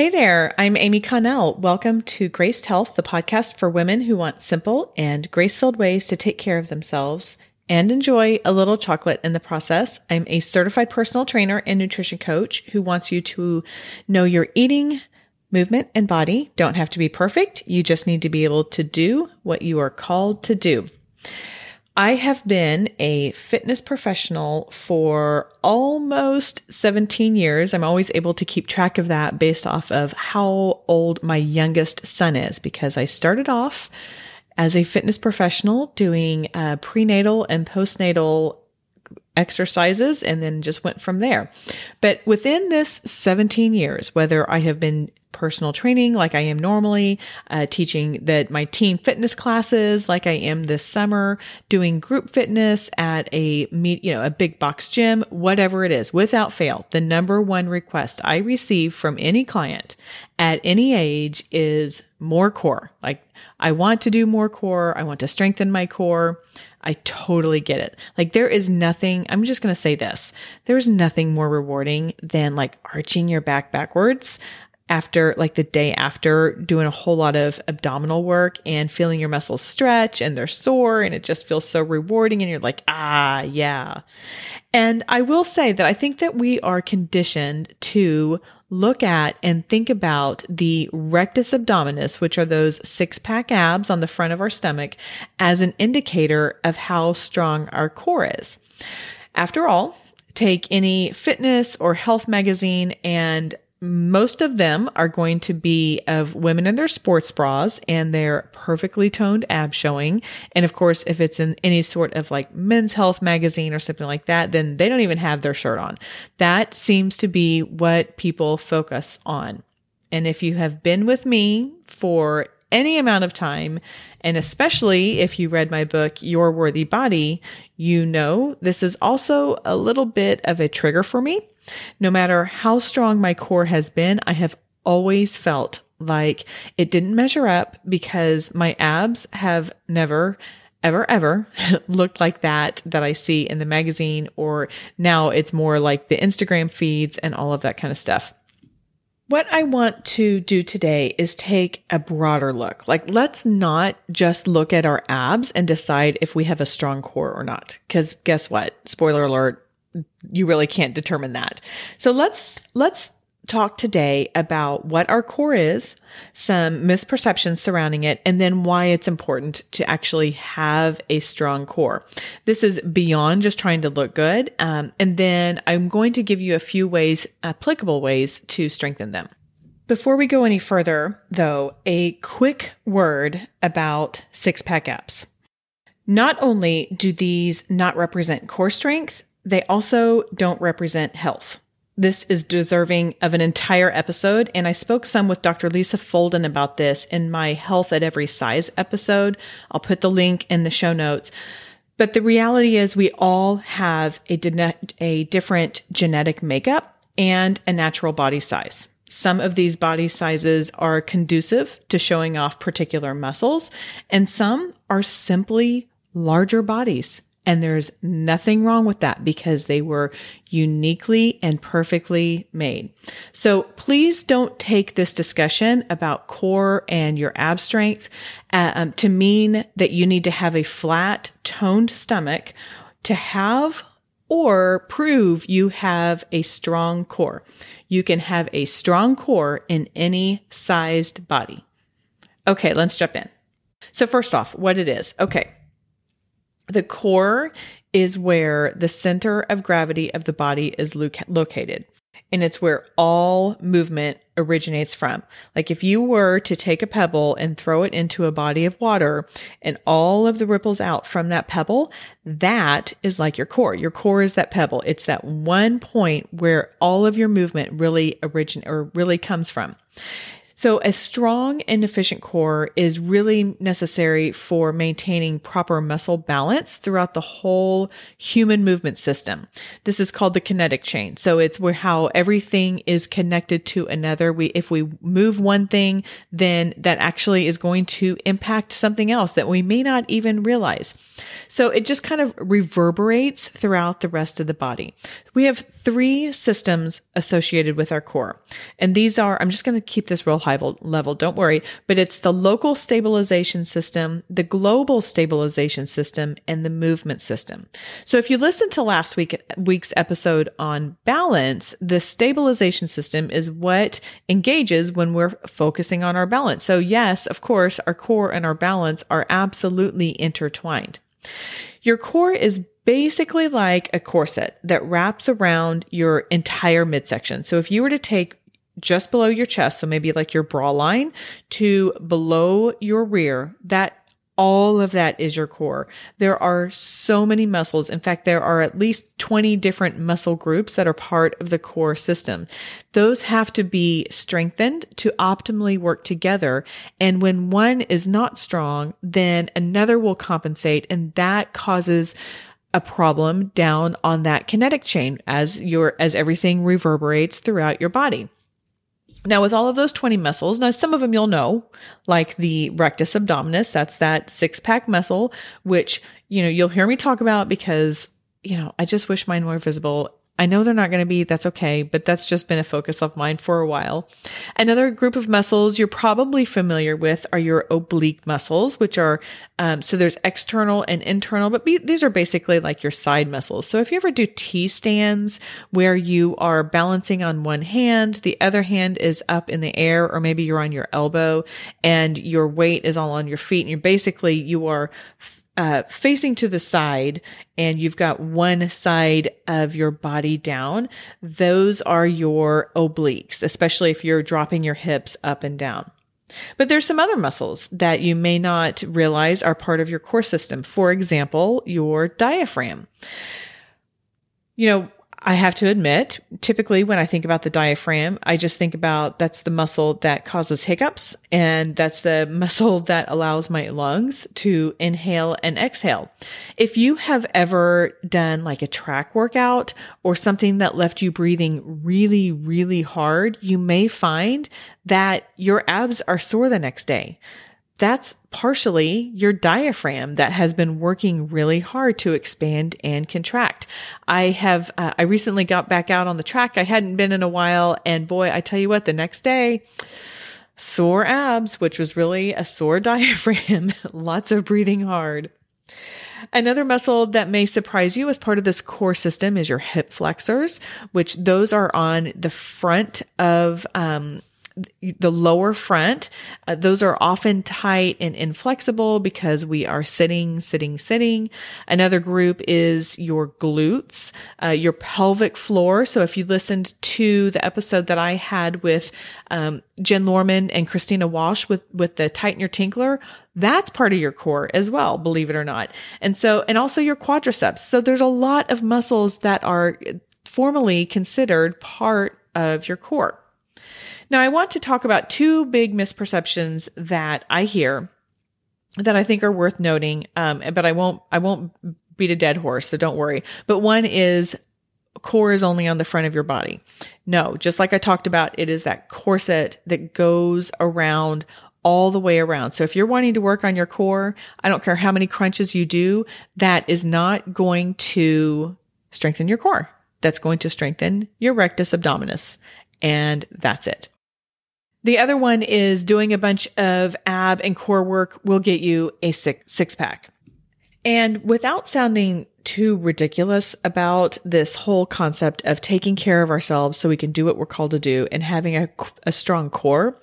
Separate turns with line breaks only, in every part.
Hey there, I'm Amy Connell. Welcome to Graced Health, the podcast for women who want simple and grace filled ways to take care of themselves and enjoy a little chocolate in the process. I'm a certified personal trainer and nutrition coach who wants you to know your eating, movement, and body don't have to be perfect. You just need to be able to do what you are called to do. I have been a fitness professional for almost 17 years. I'm always able to keep track of that based off of how old my youngest son is because I started off as a fitness professional doing uh, prenatal and postnatal exercises and then just went from there. But within this 17 years, whether I have been personal training like I am normally, uh, teaching that my team fitness classes like I am this summer, doing group fitness at a meet, you know, a big box gym, whatever it is, without fail, the number one request I receive from any client at any age is more core. Like I want to do more core. I want to strengthen my core. I totally get it. Like there is nothing, I'm just going to say this. There's nothing more rewarding than like arching your back backwards after like the day after doing a whole lot of abdominal work and feeling your muscles stretch and they're sore and it just feels so rewarding and you're like, ah, yeah. And I will say that I think that we are conditioned to look at and think about the rectus abdominis, which are those six pack abs on the front of our stomach as an indicator of how strong our core is. After all, take any fitness or health magazine and most of them are going to be of women in their sports bras and their perfectly toned abs showing. And of course, if it's in any sort of like men's health magazine or something like that, then they don't even have their shirt on. That seems to be what people focus on. And if you have been with me for any amount of time, and especially if you read my book, Your Worthy Body, you know this is also a little bit of a trigger for me. No matter how strong my core has been, I have always felt like it didn't measure up because my abs have never ever ever looked like that that I see in the magazine or now it's more like the Instagram feeds and all of that kind of stuff. What I want to do today is take a broader look. Like, let's not just look at our abs and decide if we have a strong core or not. Cause guess what? Spoiler alert. You really can't determine that. So let's, let's talk today about what our core is, some misperceptions surrounding it, and then why it's important to actually have a strong core. This is beyond just trying to look good. Um, and then I'm going to give you a few ways, applicable ways to strengthen them. Before we go any further, though, a quick word about six pack abs. Not only do these not represent core strength, they also don't represent health. This is deserving of an entire episode, and I spoke some with Dr. Lisa Folden about this in my Health at Every Size episode. I'll put the link in the show notes. But the reality is, we all have a, a different genetic makeup and a natural body size. Some of these body sizes are conducive to showing off particular muscles, and some are simply larger bodies. And there's nothing wrong with that because they were uniquely and perfectly made. So please don't take this discussion about core and your ab strength um, to mean that you need to have a flat, toned stomach to have or prove you have a strong core. You can have a strong core in any sized body. Okay, let's jump in. So, first off, what it is. Okay. The core is where the center of gravity of the body is lo- located. And it's where all movement originates from. Like if you were to take a pebble and throw it into a body of water and all of the ripples out from that pebble, that is like your core. Your core is that pebble. It's that one point where all of your movement really origin or really comes from. So, a strong and efficient core is really necessary for maintaining proper muscle balance throughout the whole human movement system. This is called the kinetic chain. So, it's where how everything is connected to another. We, if we move one thing, then that actually is going to impact something else that we may not even realize. So, it just kind of reverberates throughout the rest of the body. We have three systems associated with our core. And these are, I'm just going to keep this real high level, don't worry, but it's the local stabilization system, the global stabilization system, and the movement system. So if you listen to last week, week's episode on balance, the stabilization system is what engages when we're focusing on our balance. So yes, of course, our core and our balance are absolutely intertwined. Your core is basically like a corset that wraps around your entire midsection. So if you were to take just below your chest, so maybe like your bra line to below your rear, that all of that is your core. There are so many muscles. In fact, there are at least 20 different muscle groups that are part of the core system. Those have to be strengthened to optimally work together. And when one is not strong, then another will compensate and that causes a problem down on that kinetic chain as your as everything reverberates throughout your body. Now, with all of those 20 muscles, now some of them you'll know, like the rectus abdominis, that's that six pack muscle, which, you know, you'll hear me talk about because, you know, I just wish mine were visible I know they're not going to be, that's okay, but that's just been a focus of mine for a while. Another group of muscles you're probably familiar with are your oblique muscles, which are, um, so there's external and internal, but be, these are basically like your side muscles. So if you ever do T stands where you are balancing on one hand, the other hand is up in the air, or maybe you're on your elbow and your weight is all on your feet and you're basically, you are uh, facing to the side and you've got one side of your body down, those are your obliques, especially if you're dropping your hips up and down. But there's some other muscles that you may not realize are part of your core system. For example, your diaphragm. You know, I have to admit, typically when I think about the diaphragm, I just think about that's the muscle that causes hiccups and that's the muscle that allows my lungs to inhale and exhale. If you have ever done like a track workout or something that left you breathing really, really hard, you may find that your abs are sore the next day that's partially your diaphragm that has been working really hard to expand and contract. I have, uh, I recently got back out on the track. I hadn't been in a while. And boy, I tell you what, the next day, sore abs, which was really a sore diaphragm, lots of breathing hard. Another muscle that may surprise you as part of this core system is your hip flexors, which those are on the front of um, the lower front, uh, those are often tight and inflexible because we are sitting, sitting, sitting. Another group is your glutes, uh, your pelvic floor. So if you listened to the episode that I had with um, Jen Lorman and Christina Walsh with with the Tighten Your Tinkler, that's part of your core as well, believe it or not. And so, and also your quadriceps. So there's a lot of muscles that are formally considered part of your core. Now, I want to talk about two big misperceptions that I hear that I think are worth noting. Um, but I won't, I won't beat a dead horse, so don't worry. But one is core is only on the front of your body. No, just like I talked about, it is that corset that goes around all the way around. So if you're wanting to work on your core, I don't care how many crunches you do, that is not going to strengthen your core. That's going to strengthen your rectus abdominis. And that's it. The other one is doing a bunch of ab and core work will get you a six, six pack. And without sounding too ridiculous about this whole concept of taking care of ourselves so we can do what we're called to do and having a, a strong core,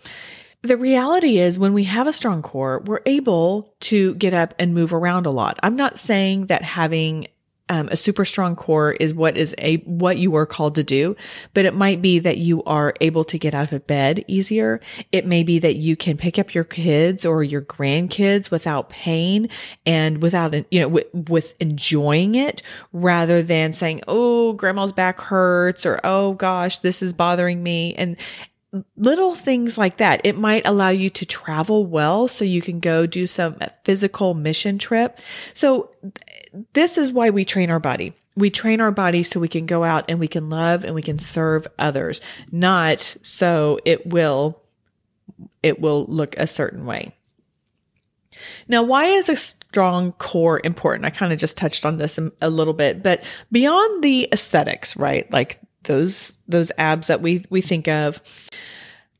the reality is when we have a strong core, we're able to get up and move around a lot. I'm not saying that having um, a super strong core is what is a what you are called to do but it might be that you are able to get out of bed easier. It may be that you can pick up your kids or your grandkids without pain and without you know with, with enjoying it rather than saying oh grandma's back hurts or oh gosh this is bothering me and little things like that. It might allow you to travel well so you can go do some physical mission trip. So this is why we train our body. We train our body so we can go out and we can love and we can serve others, not so it will it will look a certain way. Now, why is a strong core important? I kind of just touched on this a little bit, but beyond the aesthetics, right? Like those those abs that we we think of,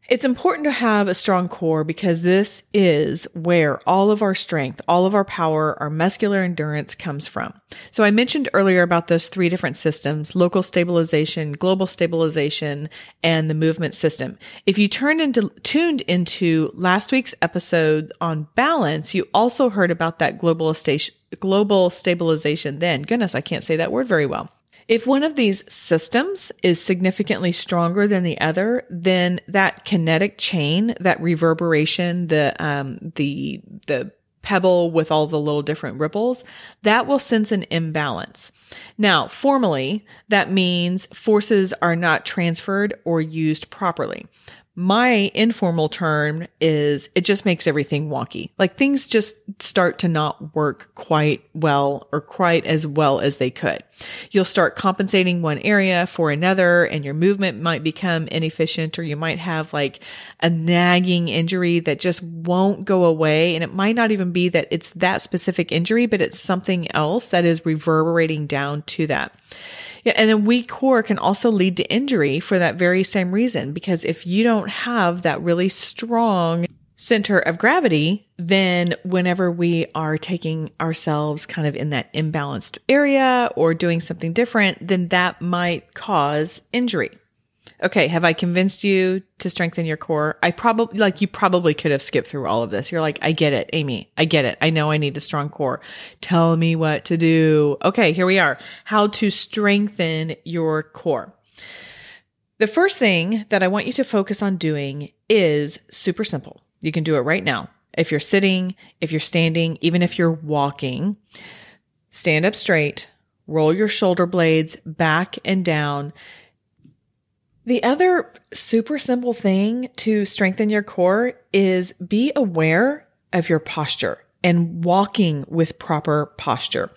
it's important to have a strong core because this is where all of our strength, all of our power, our muscular endurance comes from. So I mentioned earlier about those three different systems, local stabilization, global stabilization, and the movement system. If you turned into, tuned into last week's episode on balance, you also heard about that global station, global stabilization then. Goodness, I can't say that word very well. If one of these systems is significantly stronger than the other, then that kinetic chain, that reverberation, the um, the the pebble with all the little different ripples, that will sense an imbalance. Now, formally, that means forces are not transferred or used properly. My informal term is it just makes everything wonky. Like things just start to not work quite well or quite as well as they could. You'll start compensating one area for another and your movement might become inefficient or you might have like a nagging injury that just won't go away. And it might not even be that it's that specific injury, but it's something else that is reverberating down to that. Yeah, and a weak core can also lead to injury for that very same reason. Because if you don't have that really strong center of gravity, then whenever we are taking ourselves kind of in that imbalanced area or doing something different, then that might cause injury okay, have I convinced you to strengthen your core? I probably, like, you probably could have skipped through all of this. You're like, I get it, Amy. I get it. I know I need a strong core. Tell me what to do. Okay, here we are. How to strengthen your core. The first thing that I want you to focus on doing is super simple. You can do it right now. If you're sitting, if you're standing, even if you're walking, stand up straight, roll your shoulder blades back and down the other super simple thing to strengthen your core is be aware of your posture and walking with proper posture.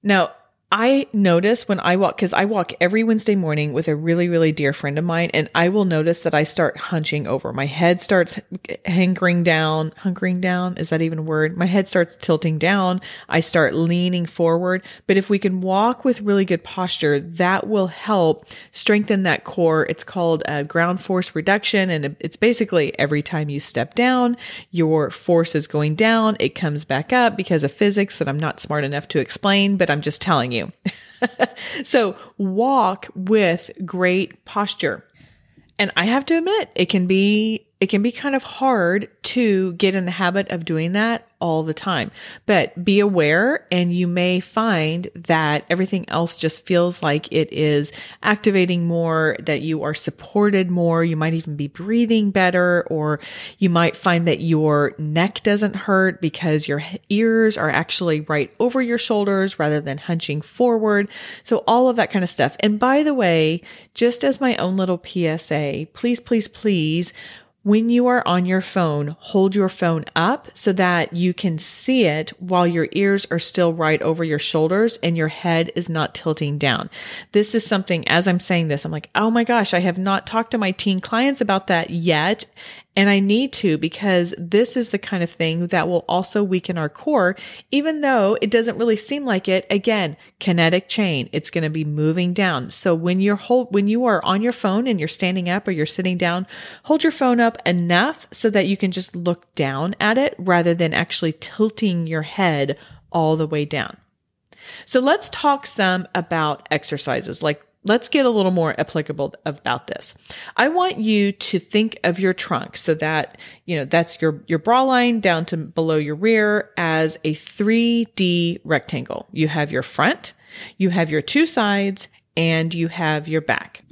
Now, I notice when I walk, because I walk every Wednesday morning with a really, really dear friend of mine, and I will notice that I start hunching over. My head starts hankering down, hunkering down. Is that even a word? My head starts tilting down. I start leaning forward. But if we can walk with really good posture, that will help strengthen that core. It's called uh, ground force reduction. And it's basically every time you step down, your force is going down. It comes back up because of physics that I'm not smart enough to explain, but I'm just telling you you. so walk with great posture. And I have to admit, it can be it can be kind of hard to get in the habit of doing that all the time. But be aware, and you may find that everything else just feels like it is activating more, that you are supported more. You might even be breathing better, or you might find that your neck doesn't hurt because your ears are actually right over your shoulders rather than hunching forward. So, all of that kind of stuff. And by the way, just as my own little PSA, please, please, please when you are on your phone, hold your phone up so that you can see it while your ears are still right over your shoulders and your head is not tilting down. This is something, as I'm saying this, I'm like, oh my gosh, I have not talked to my teen clients about that yet. And I need to because this is the kind of thing that will also weaken our core, even though it doesn't really seem like it. Again, kinetic chain. It's going to be moving down. So when you're hold, when you are on your phone and you're standing up or you're sitting down, hold your phone up enough so that you can just look down at it rather than actually tilting your head all the way down. So let's talk some about exercises like let's get a little more applicable about this. I want you to think of your trunk so that, you know, that's your, your bra line down to below your rear as a 3D rectangle. You have your front, you have your two sides, and you have your back.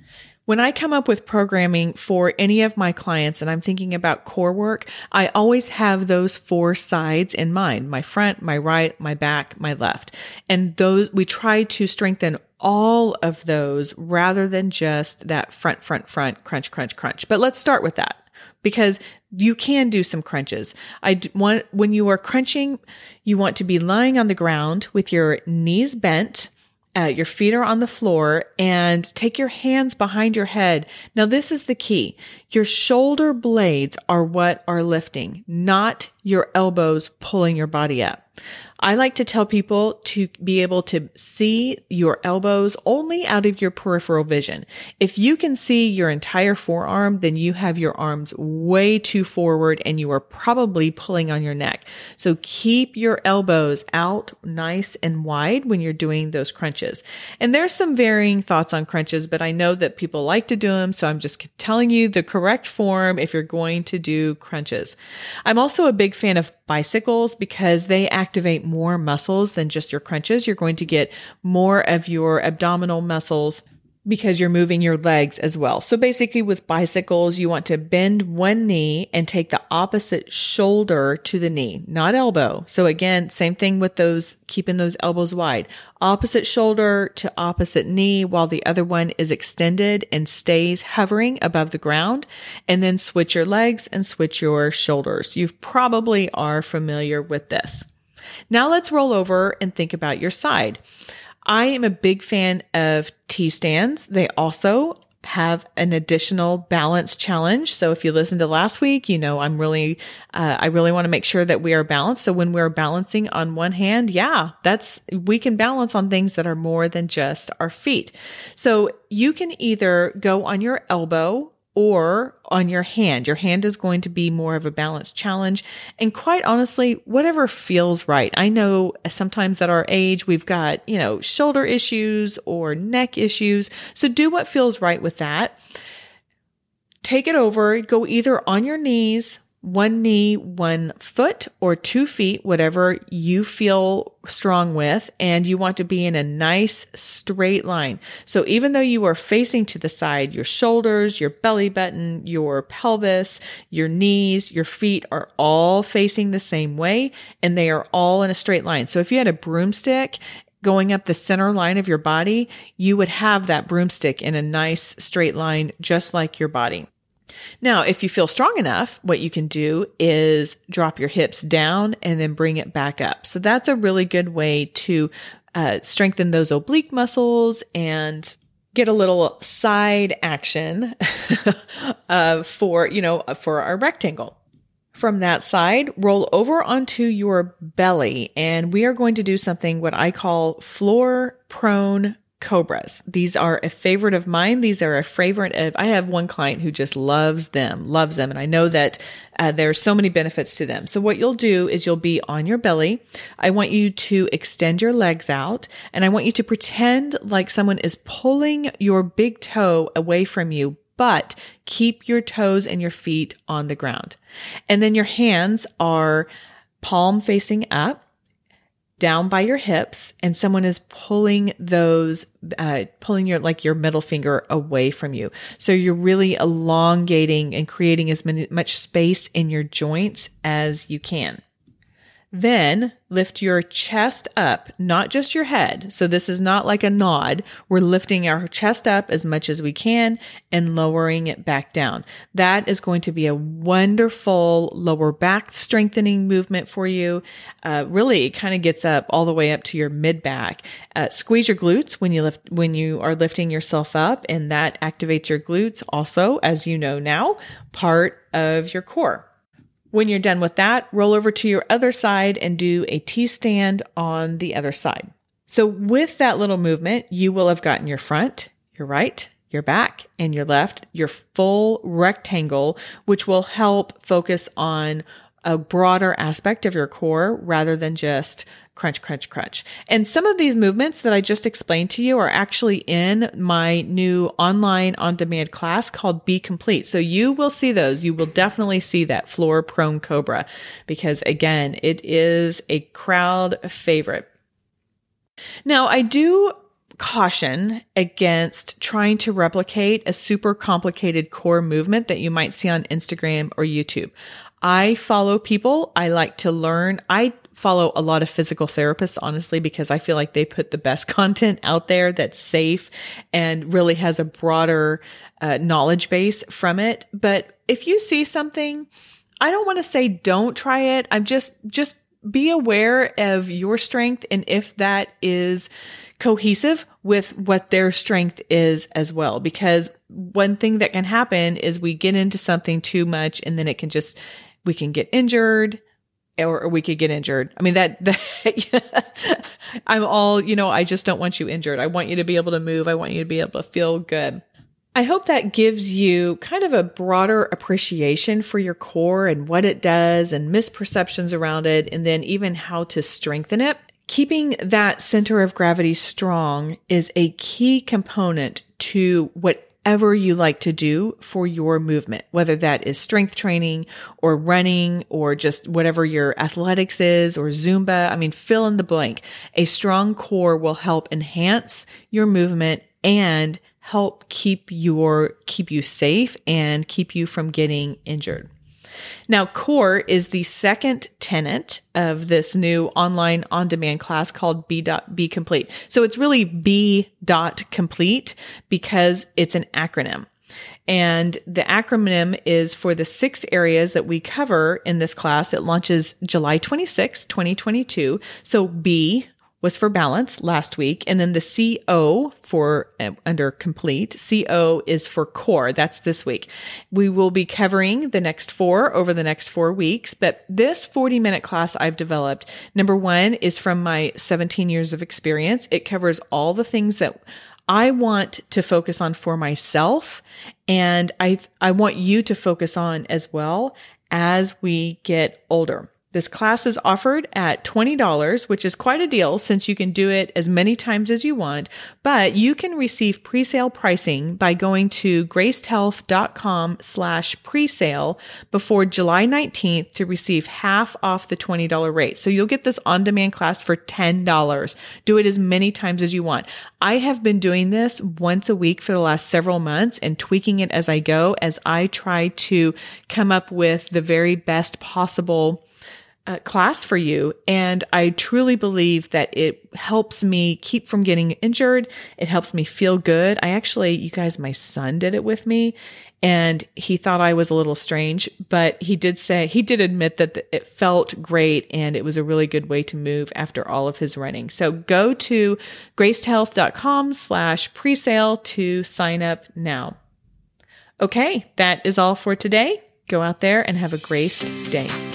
When I come up with programming for any of my clients and I'm thinking about core work, I always have those four sides in mind my front, my right, my back, my left. And those we try to strengthen all of those rather than just that front, front, front, crunch, crunch, crunch. But let's start with that because you can do some crunches. I want, when you are crunching, you want to be lying on the ground with your knees bent. Uh, your feet are on the floor and take your hands behind your head. Now, this is the key. Your shoulder blades are what are lifting, not your elbows pulling your body up. I like to tell people to be able to see your elbows only out of your peripheral vision. If you can see your entire forearm, then you have your arms way too forward and you are probably pulling on your neck. So keep your elbows out nice and wide when you're doing those crunches. And there's some varying thoughts on crunches, but I know that people like to do them. So I'm just telling you the correct form if you're going to do crunches. I'm also a big fan of bicycles because they activate more muscles than just your crunches. You're going to get more of your abdominal muscles because you're moving your legs as well. So basically with bicycles, you want to bend one knee and take the opposite shoulder to the knee, not elbow. So again, same thing with those, keeping those elbows wide. Opposite shoulder to opposite knee while the other one is extended and stays hovering above the ground. And then switch your legs and switch your shoulders. You probably are familiar with this. Now let's roll over and think about your side. I am a big fan of T stands. They also have an additional balance challenge. So if you listened to last week, you know, I'm really, uh, I really want to make sure that we are balanced. So when we're balancing on one hand, yeah, that's, we can balance on things that are more than just our feet. So you can either go on your elbow or on your hand. Your hand is going to be more of a balance challenge. And quite honestly, whatever feels right. I know sometimes at our age, we've got, you know, shoulder issues or neck issues. So do what feels right with that. Take it over, go either on your knees one knee, one foot, or two feet, whatever you feel strong with. And you want to be in a nice straight line. So even though you are facing to the side, your shoulders, your belly button, your pelvis, your knees, your feet are all facing the same way and they are all in a straight line. So if you had a broomstick going up the center line of your body, you would have that broomstick in a nice straight line, just like your body. Now, if you feel strong enough, what you can do is drop your hips down and then bring it back up. So that's a really good way to uh, strengthen those oblique muscles and get a little side action uh, for, you know, for our rectangle. From that side, roll over onto your belly, and we are going to do something what I call floor prone cobras. These are a favorite of mine. These are a favorite of, I have one client who just loves them, loves them. And I know that uh, there are so many benefits to them. So what you'll do is you'll be on your belly. I want you to extend your legs out and I want you to pretend like someone is pulling your big toe away from you, but keep your toes and your feet on the ground. And then your hands are palm facing up down by your hips and someone is pulling those uh, pulling your like your middle finger away from you. So you're really elongating and creating as many, much space in your joints as you can then lift your chest up, not just your head. So this is not like a nod. We're lifting our chest up as much as we can and lowering it back down. That is going to be a wonderful lower back strengthening movement for you. Uh, really, it kind of gets up all the way up to your mid back. Uh, squeeze your glutes when you lift, when you are lifting yourself up and that activates your glutes also, as you know now, part of your core. When you're done with that, roll over to your other side and do a T stand on the other side. So with that little movement, you will have gotten your front, your right, your back, and your left, your full rectangle, which will help focus on a broader aspect of your core rather than just crunch, crunch, crunch. And some of these movements that I just explained to you are actually in my new online on demand class called Be Complete. So you will see those. You will definitely see that floor prone cobra because again, it is a crowd favorite. Now I do caution against trying to replicate a super complicated core movement that you might see on Instagram or YouTube. I follow people. I like to learn. I follow a lot of physical therapists, honestly, because I feel like they put the best content out there that's safe and really has a broader uh, knowledge base from it. But if you see something, I don't want to say don't try it. I'm just, just be aware of your strength and if that is cohesive with what their strength is as well. Because one thing that can happen is we get into something too much and then it can just, we can get injured or, we could get injured. I mean, that, that I'm all, you know, I just don't want you injured. I want you to be able to move. I want you to be able to feel good. I hope that gives you kind of a broader appreciation for your core and what it does and misperceptions around it, and then even how to strengthen it. Keeping that center of gravity strong is a key component to whatever you like to do for your movement, whether that is strength training or running or just whatever your athletics is or Zumba. I mean, fill in the blank. A strong core will help enhance your movement and help keep your keep you safe and keep you from getting injured. Now, core is the second tenant of this new online on demand class called B. B complete. So it's really B. complete because it's an acronym. And the acronym is for the six areas that we cover in this class. It launches July 26, 2022. So B was for balance last week. And then the CO for uh, under complete, CO is for core. That's this week. We will be covering the next four over the next four weeks. But this 40 minute class I've developed, number one is from my 17 years of experience. It covers all the things that I want to focus on for myself. And I, I want you to focus on as well as we get older. This class is offered at $20, which is quite a deal since you can do it as many times as you want, but you can receive pre-sale pricing by going to gracedhealth.com slash presale before July 19th to receive half off the $20 rate. So you'll get this on-demand class for $10. Do it as many times as you want. I have been doing this once a week for the last several months and tweaking it as I go as I try to come up with the very best possible uh, class for you. And I truly believe that it helps me keep from getting injured. It helps me feel good. I actually, you guys, my son did it with me and he thought I was a little strange, but he did say, he did admit that it felt great and it was a really good way to move after all of his running. So go to gracedhealth.com slash presale to sign up now. Okay, that is all for today. Go out there and have a graced day.